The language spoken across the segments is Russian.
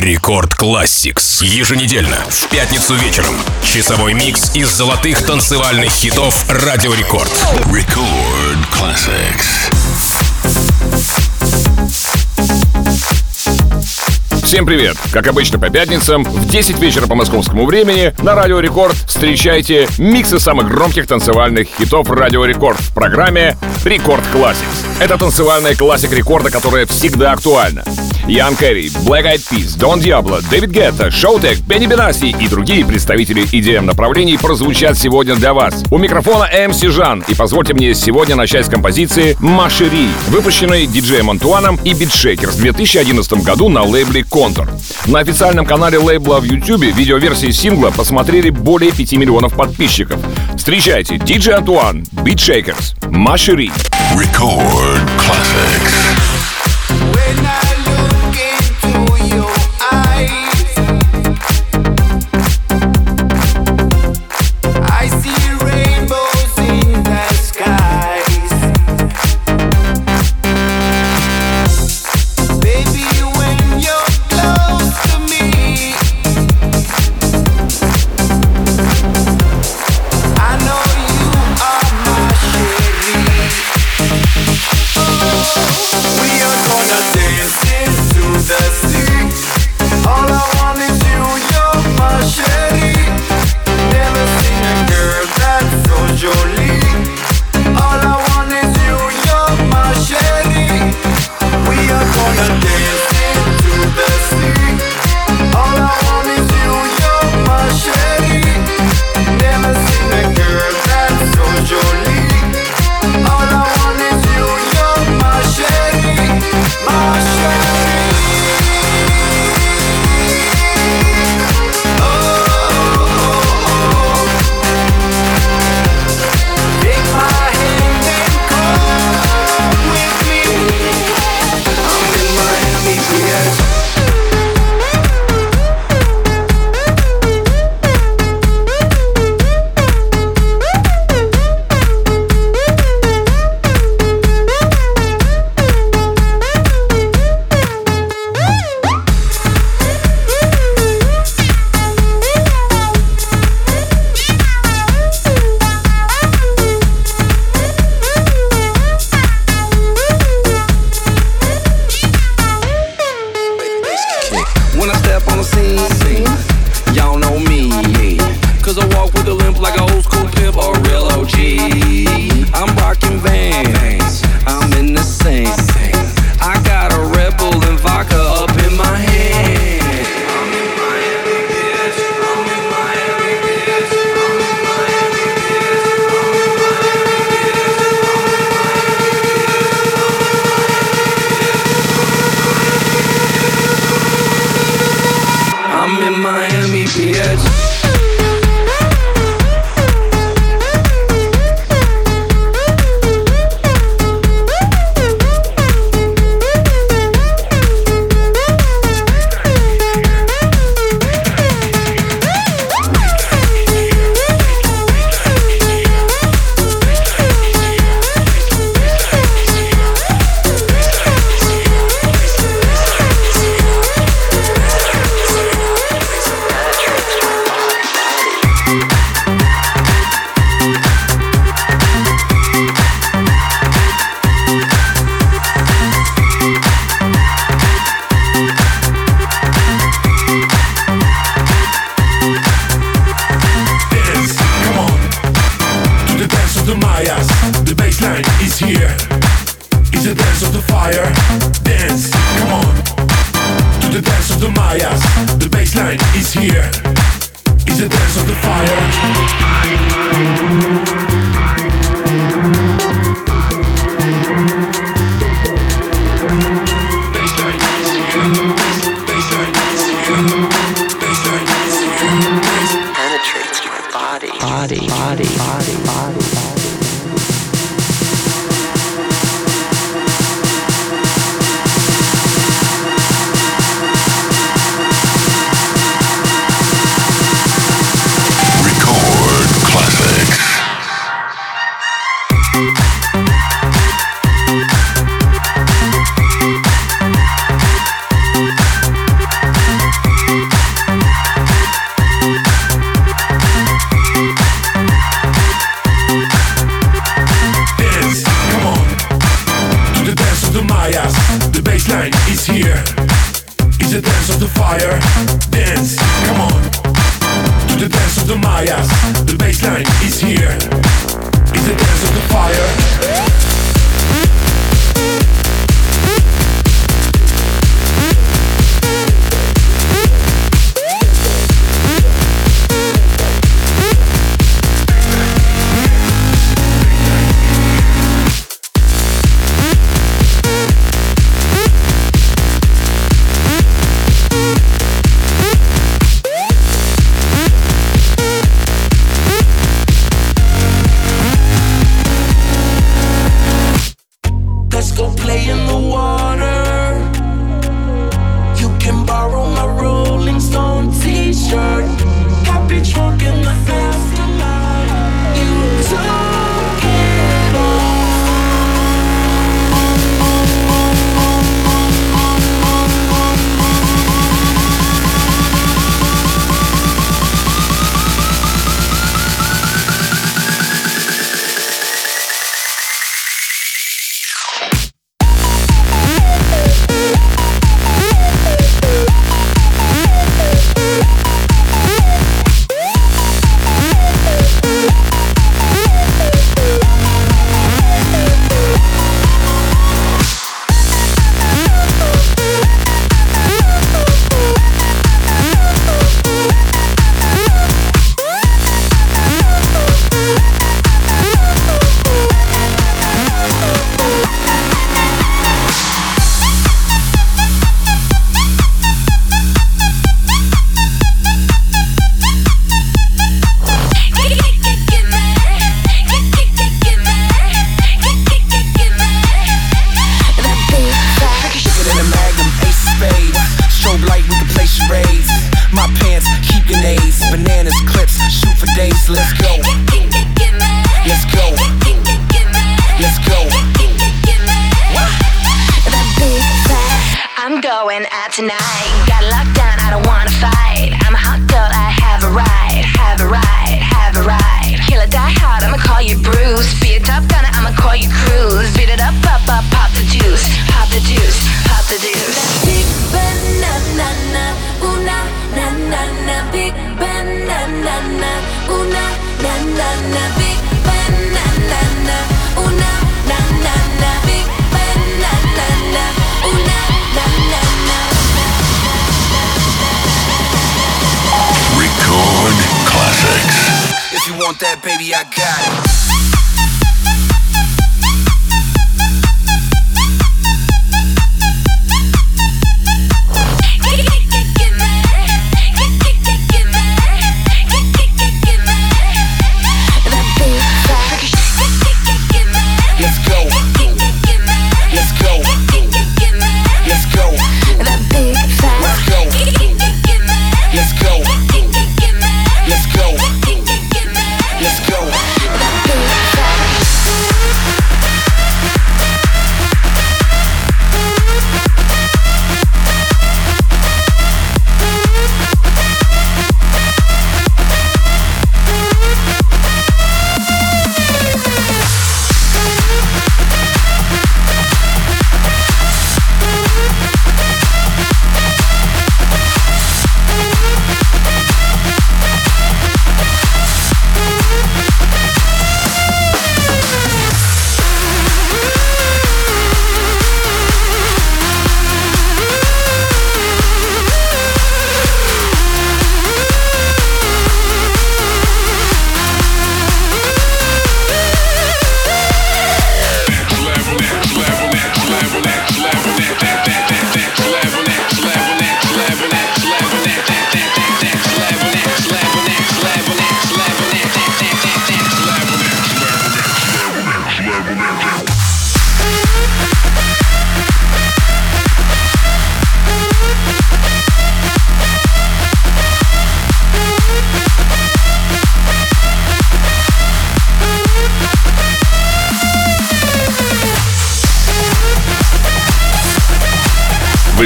Рекорд Classics. Еженедельно, в пятницу вечером. Часовой микс из золотых танцевальных хитов Радио Рекорд. Record Classics. Всем привет! Как обычно по пятницам в 10 вечера по московскому времени на Радио Рекорд встречайте миксы самых громких танцевальных хитов Радио Рекорд в программе Рекорд Classics. Это танцевальная классика рекорда, которая всегда актуальна. Ян Керри, Black Eyed Peas, Дон Диабло, Дэвид Гетта, Showtek, Бенни Бенаси и другие представители EDM направлений прозвучат сегодня для вас. У микрофона MC Жан, и позвольте мне сегодня начать с композиции «Ma chérie», выпущенной диджеем Антуаном и Beatshakers в 2011 году на лейбле Kontor. На официальном канале лейбла в YouTube видеоверсии сингла посмотрели более 5 миллионов подписчиков. Встречайте, диджей Антуан, Beatshakers, «Ma chérie». Record Classics.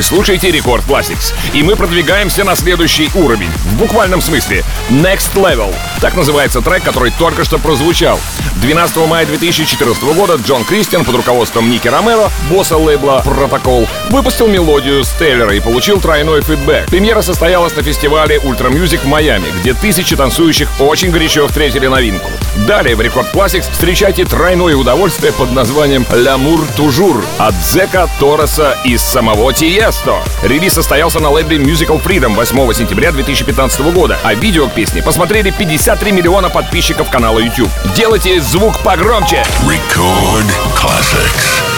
Слушаете Рекорд Classics, и мы продвигаемся на следующий уровень. В буквальном смысле. Next Level. Так называется трек, который только что прозвучал. 12 мая 2014 года Джон Кристиан под руководством Ники Ромеро, босса лейбла Протокол, выпустил мелодию Стеллера и получил тройной фидбэк. Премьера состоялась на фестивале Ultra Music в Майами, где тысячи танцующих очень горячо встретили новинку. Далее в Рекорд Classics встречайте тройное удовольствие под названием «L'amour toujours» от Дзеко, Торреса и самого Тиесто. Релиз состоялся на лейбле Musical Freedom 8 сентября 2015 года, а видео к песне посмотрели 53 миллиона подписчиков канала YouTube. Делайте звук погромче! Record classics.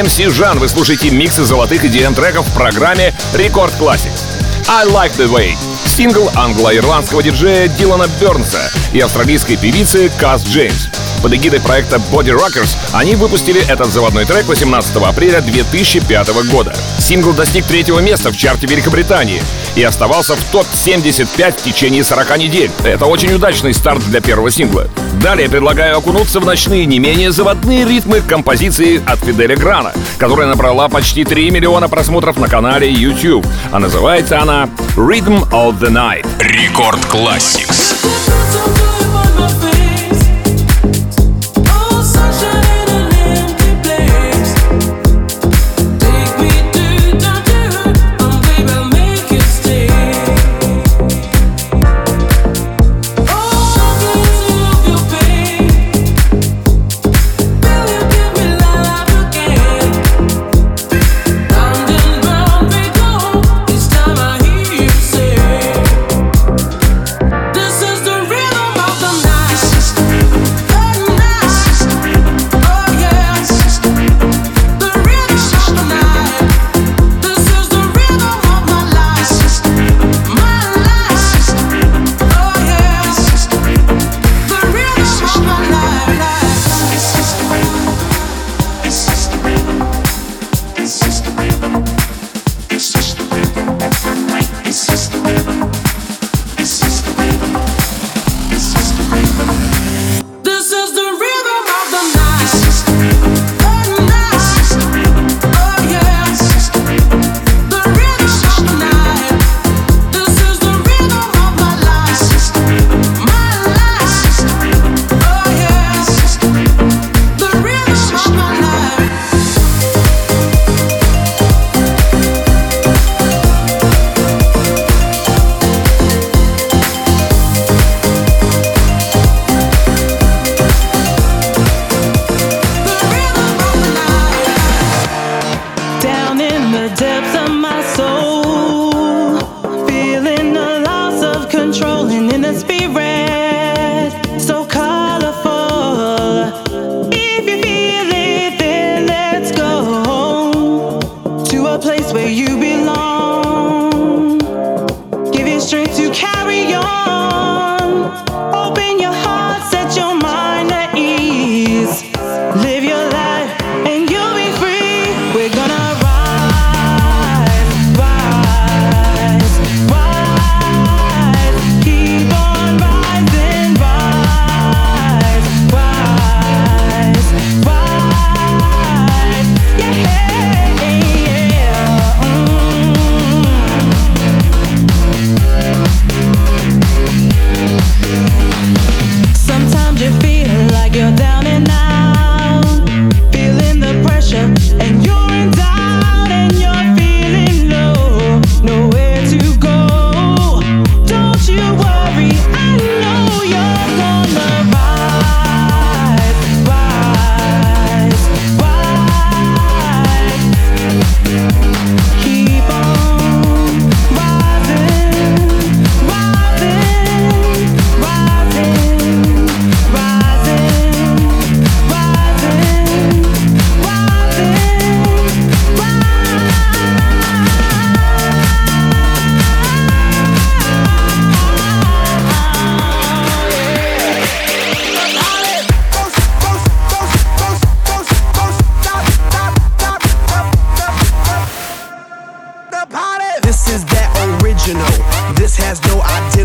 MC Жан. Вы слушаете миксы золотых EDM треков в программе Рекорд Classics. I Like The Way. Сингл англо-ирландского диджея Дилана Бернса и австралийской певицы Каз Джеймс. Под эгидой проекта Body Rockers они выпустили этот заводной трек 18 апреля 2005 года. Сингл достиг третьего места в чарте Великобритании и оставался в топ-75 в течение 40 недель. Это очень удачный старт для первого сингла. Далее предлагаю окунуться в ночные не менее заводные ритмы композиции от Фиделя Грана, которая набрала почти 3 миллиона просмотров на канале YouTube, а называется она Rhythm of the Night. Рекорд Classics.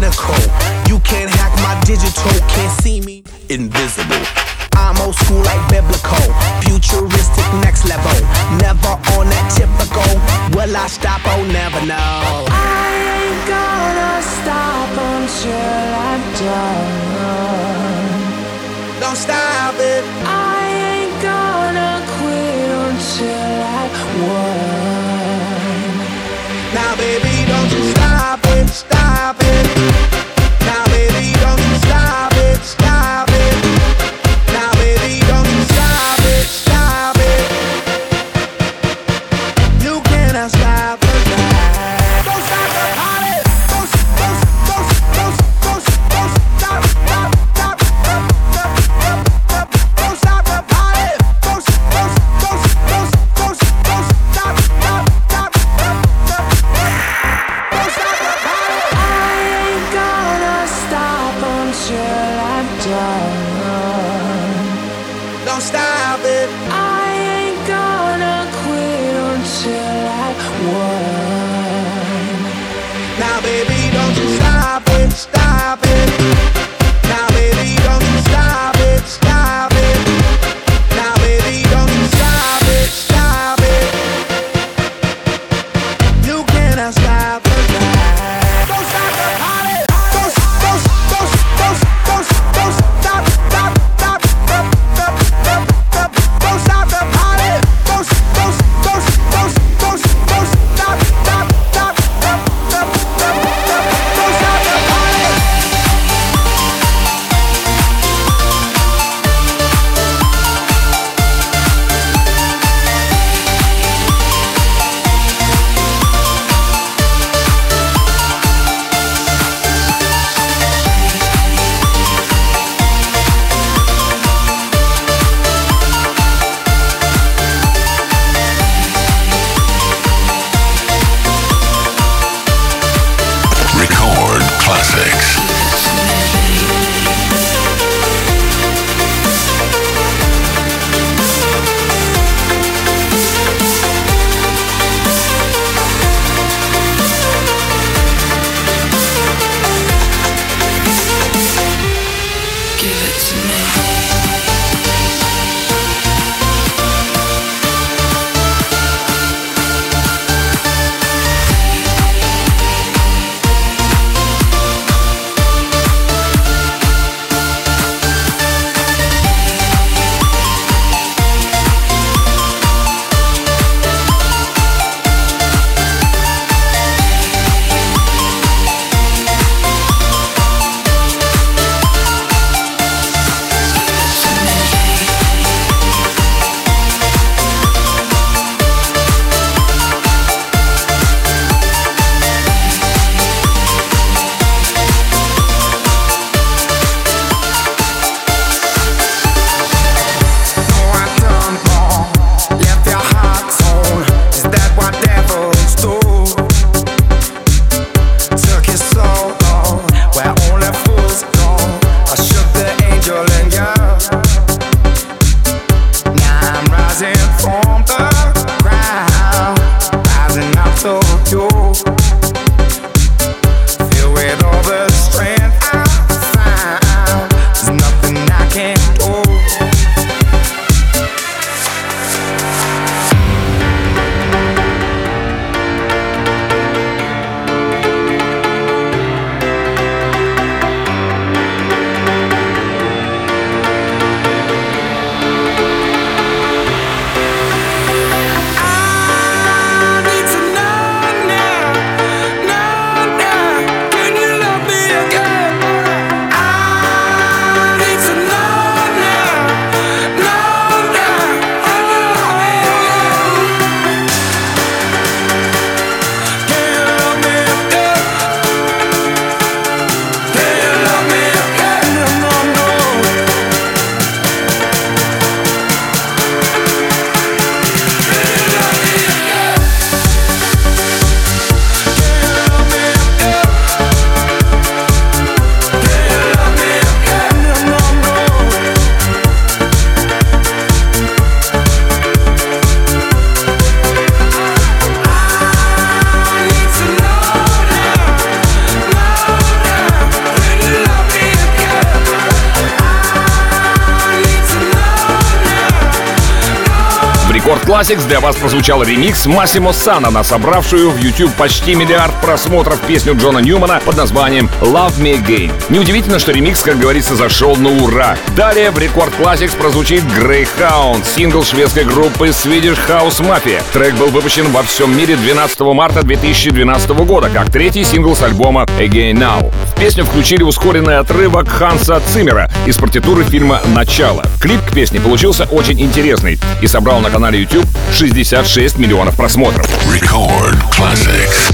pinnacle. You can't hack my digital, can't see me. Invisible. I'm old school like biblical, futuristic next level. Never on that typical. Will I stop? Oh, never know. I ain't gonna stop until I'm done. Don't stop it. I ain't gonna quit until I won. Now, baby, don't you stop it, stop it. Для вас прозвучал ремикс Массимо Сана на собравшую в YouTube почти миллиард просмотров песню Джона Ньюмана под названием Love Me Again. Неудивительно, что ремикс, как говорится, зашел на ура. Далее в Рекорд Classics прозвучит Greyhound, сингл шведской группы Swedish House Mafia. Трек был выпущен во всем мире 12 марта 2012 года, как третий сингл с альбома Until Now. В песню включили ускоренный отрывок Ханса Циммера из партитуры фильма «Начало». Клип к песне получился очень интересный и собрал на канале YouTube 66 миллионов просмотров. Record Classics.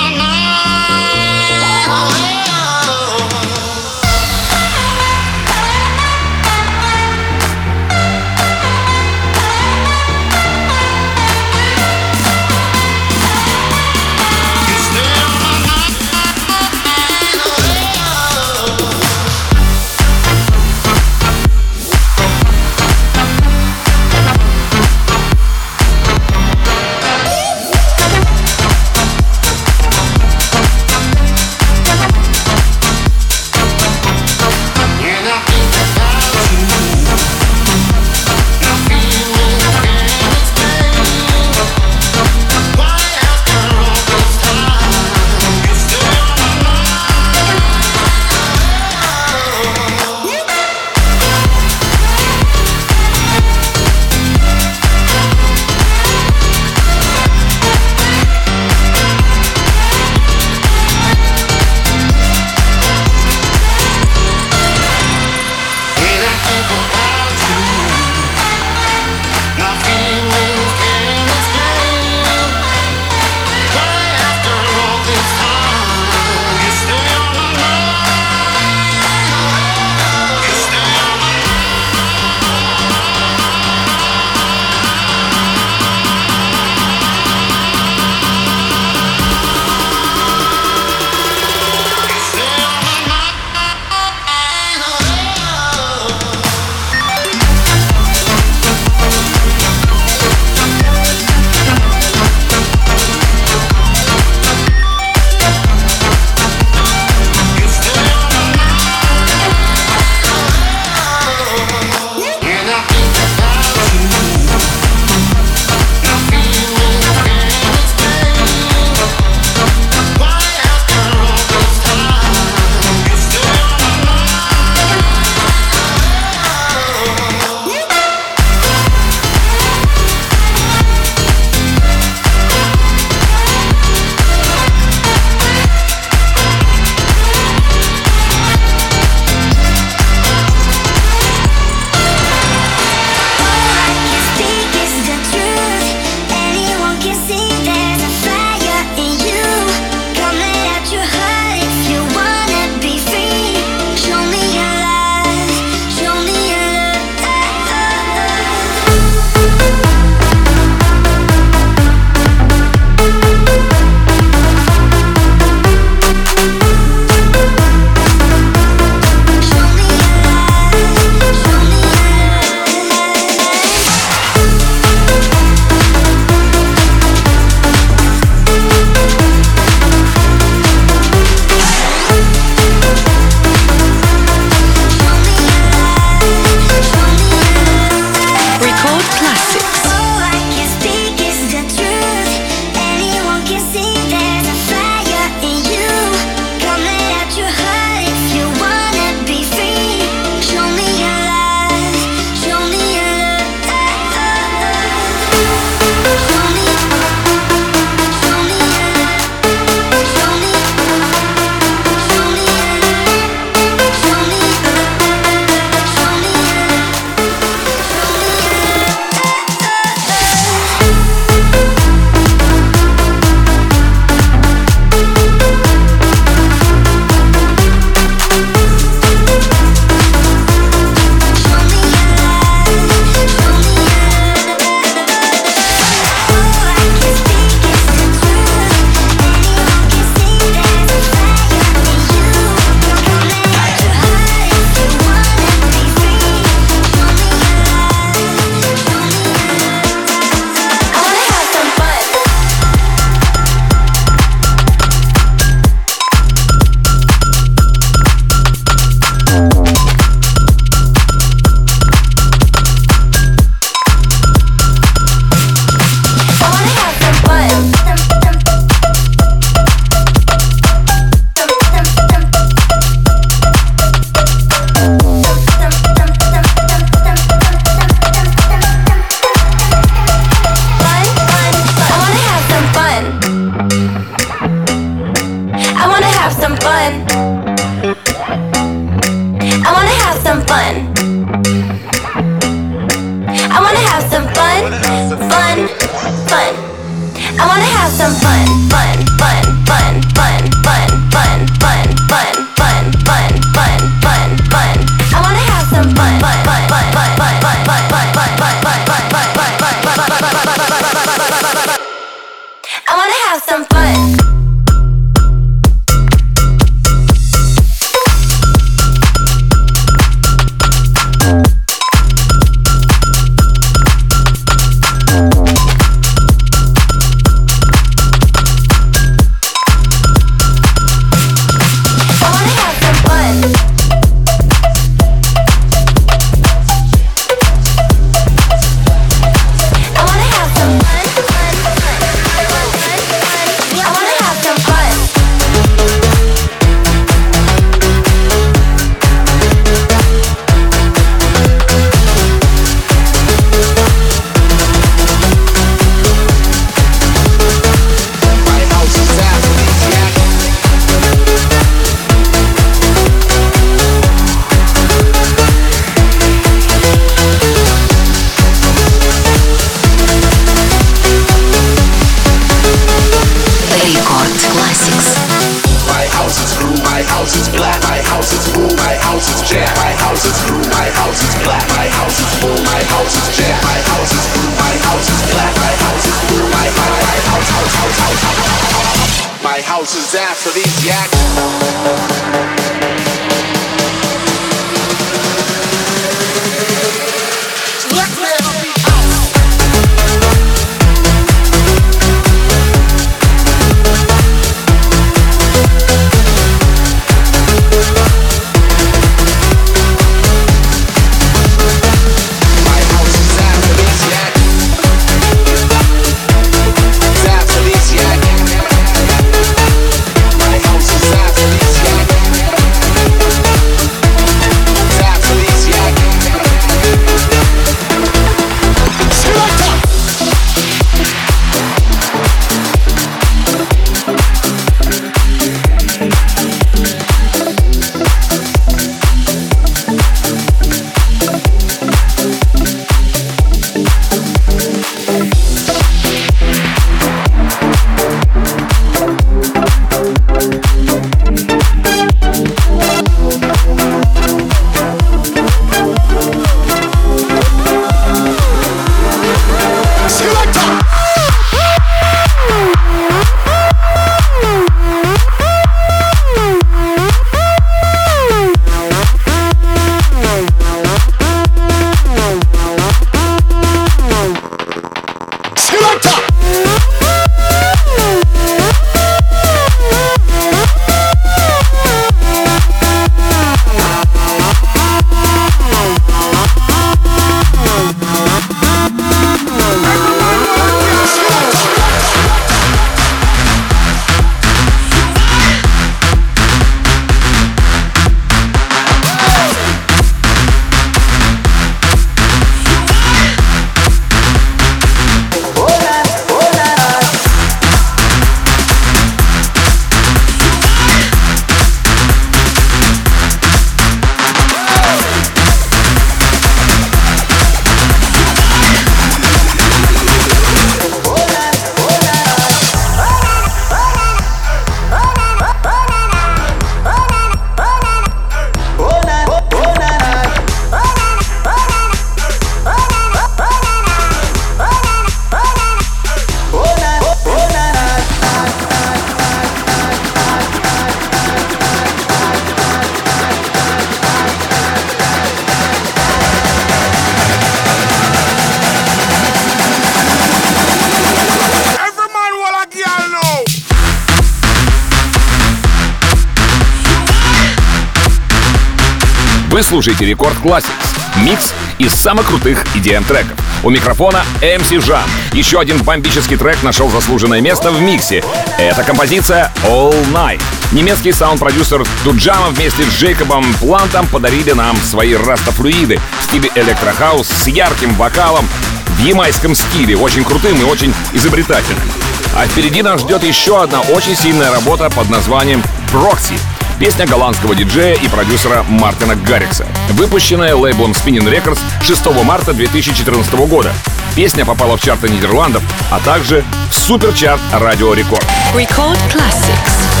Вы слушаете Рекорд Classics. Микс из самых крутых EDM треков. У микрофона MC Жан. Еще один бомбический трек нашел заслуженное место в миксе. Это композиция All Night. Немецкий саунд-продюсер Туджамо вместе с Джейкобом Плантом подарили нам свои раста-флюиды в стиле электрохаус с ярким вокалом в ямайском стиле, очень крутым и очень изобретательным. А впереди нас ждет еще одна очень сильная работа под названием «Proxy». Песня голландского диджея и продюсера Мартина Гаррикса, выпущенная лейблом Spinning Records 6 марта 2014 года. Песня попала в чарты Нидерландов, а также в суперчарт Радио Рекорд. Record Classics.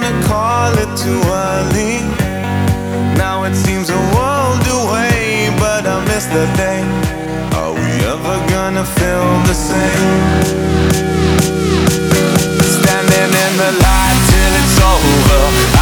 gonna call it too early. Now it seems a world away, but I miss the day. Are we ever gonna feel the same? Standing in the light till it's over.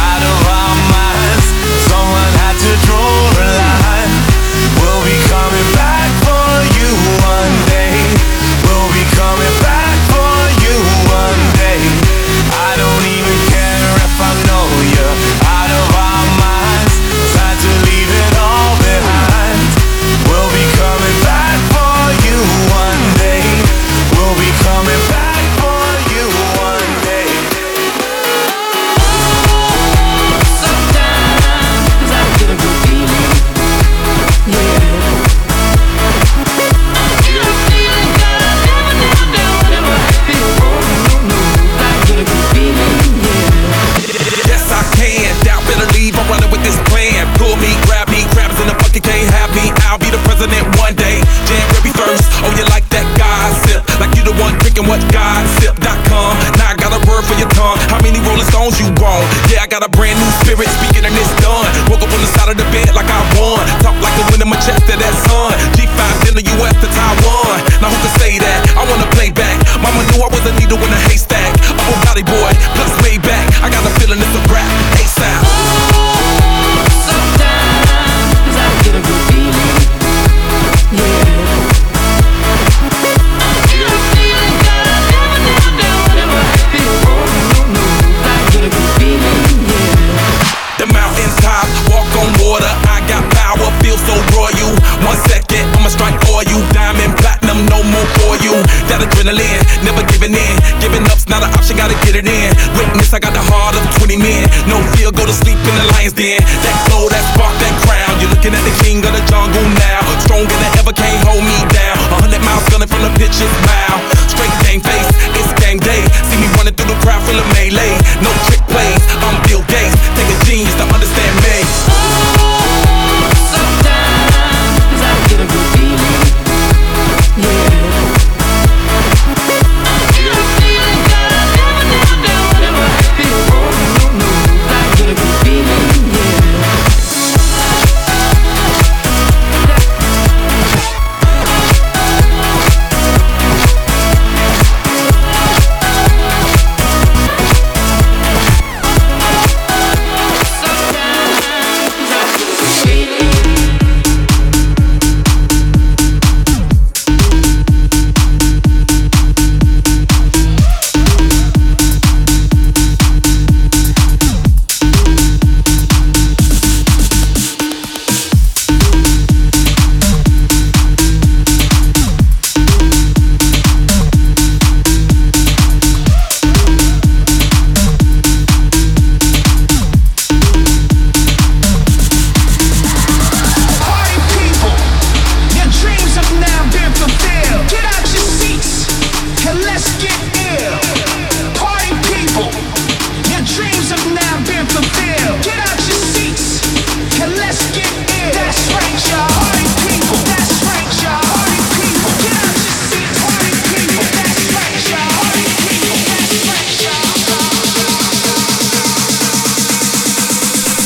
adrenaline, never giving in. Giving up's not an option, gotta get it in. Witness, I got the heart of 20 men. No fear, go to sleep in the lion's den. That glow, that spark, that crown. You're looking at the king of the jungle now. Stronger than ever, can't hold me down. A hundred miles gunning from the pitcher's mouth.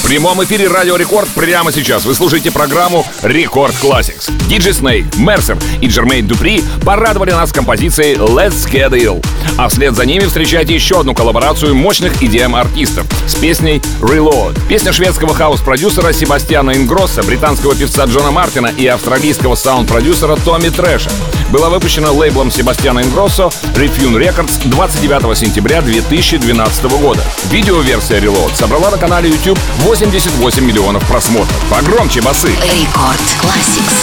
Прямом эфире Радио Рекорд прямо сейчас вы слушаете программу Рекорд Classics. Диджей Снейк, Мерсер и Джермейн Дупри порадовали нас композицией Let's Get Ill. А вслед за ними встречайте еще одну коллаборацию мощных EDM-артистов с песней Reload. Песня шведского хаус-продюсера Себастьяна Ингроссо, британского певца Джона Мартина и австралийского саунд-продюсера Томми Трэша была выпущена лейблом Себастьяна Ингроссо Refune Records 29 сентября 2012 года. Видеоверсия Reload собрала на канале YouTube 88 миллионов просмотров. Погромче басы! Рекорд Classics.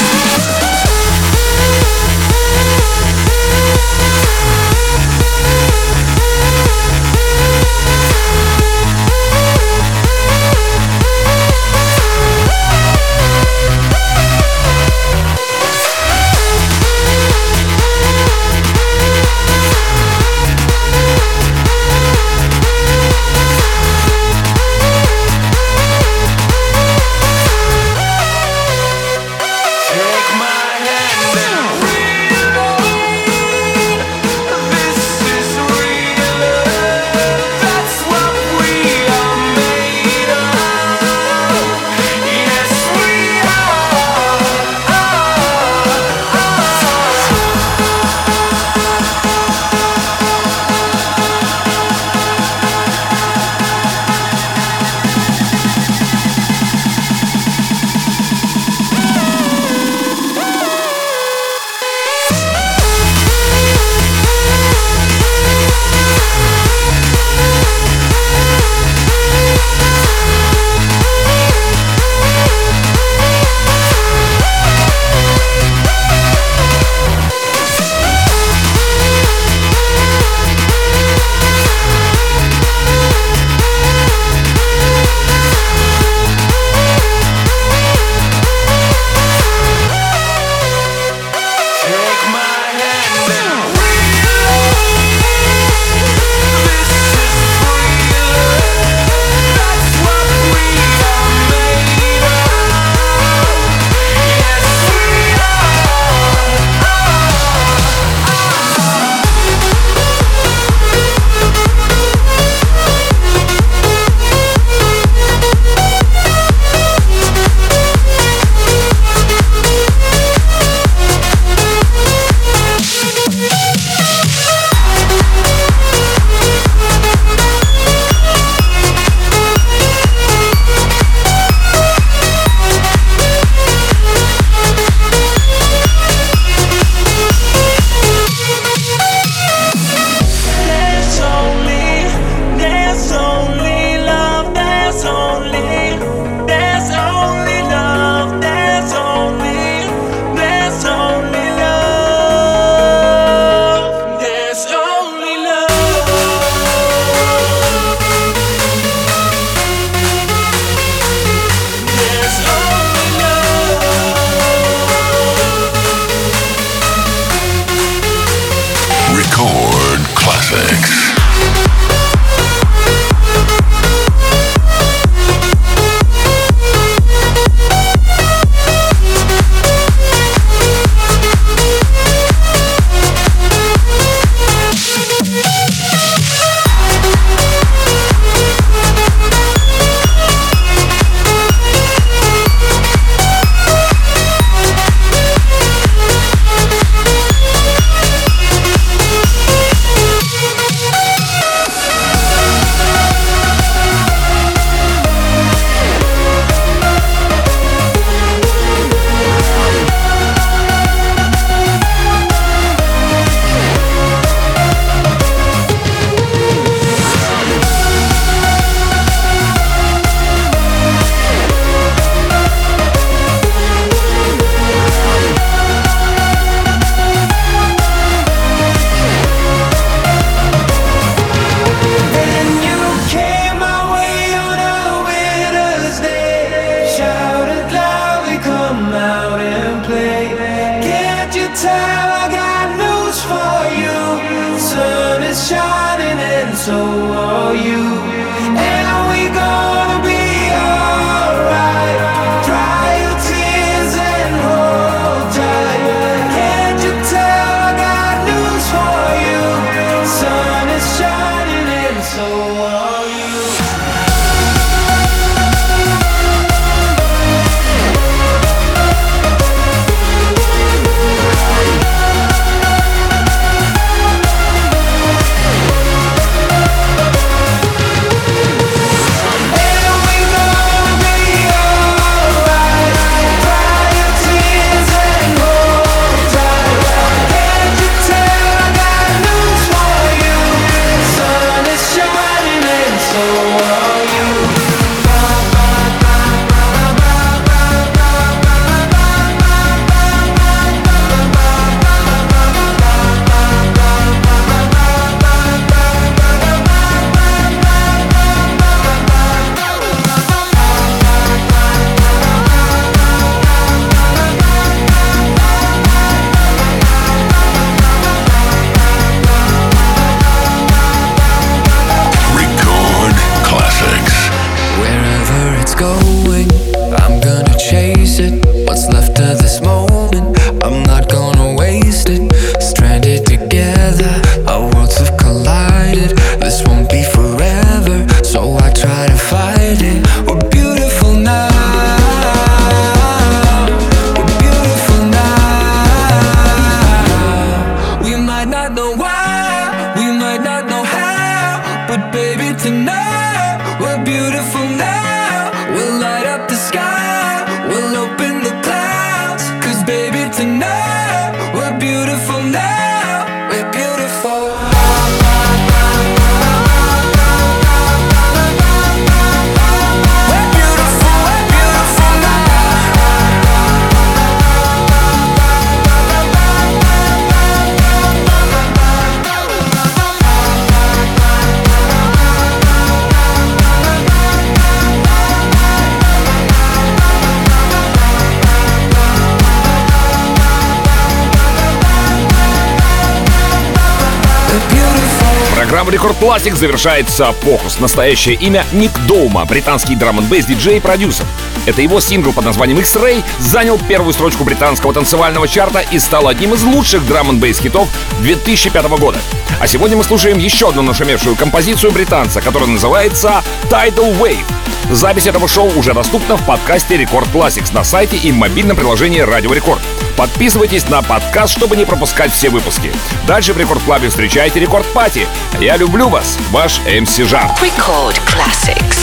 Классик завершает Sub Focus. Настоящее имя Ник Даума, британский драм н диджей и продюсер. Это его сингл под названием X-Ray занял первую строчку британского танцевального чарта и стал одним из лучших драм н хитов 2005 года. А сегодня мы слушаем еще одну нашумевшую композицию британца, которая называется Tidal Wave. Запись этого шоу уже доступна в подкасте Рекорд Classics на сайте и мобильном приложении Радио Рекорд. Подписывайтесь на подкаст, чтобы не пропускать все выпуски. Дальше в Рекорд Клабе встречайте Рекорд Пати. Я люблю вас, ваш МС Жан. Record classics.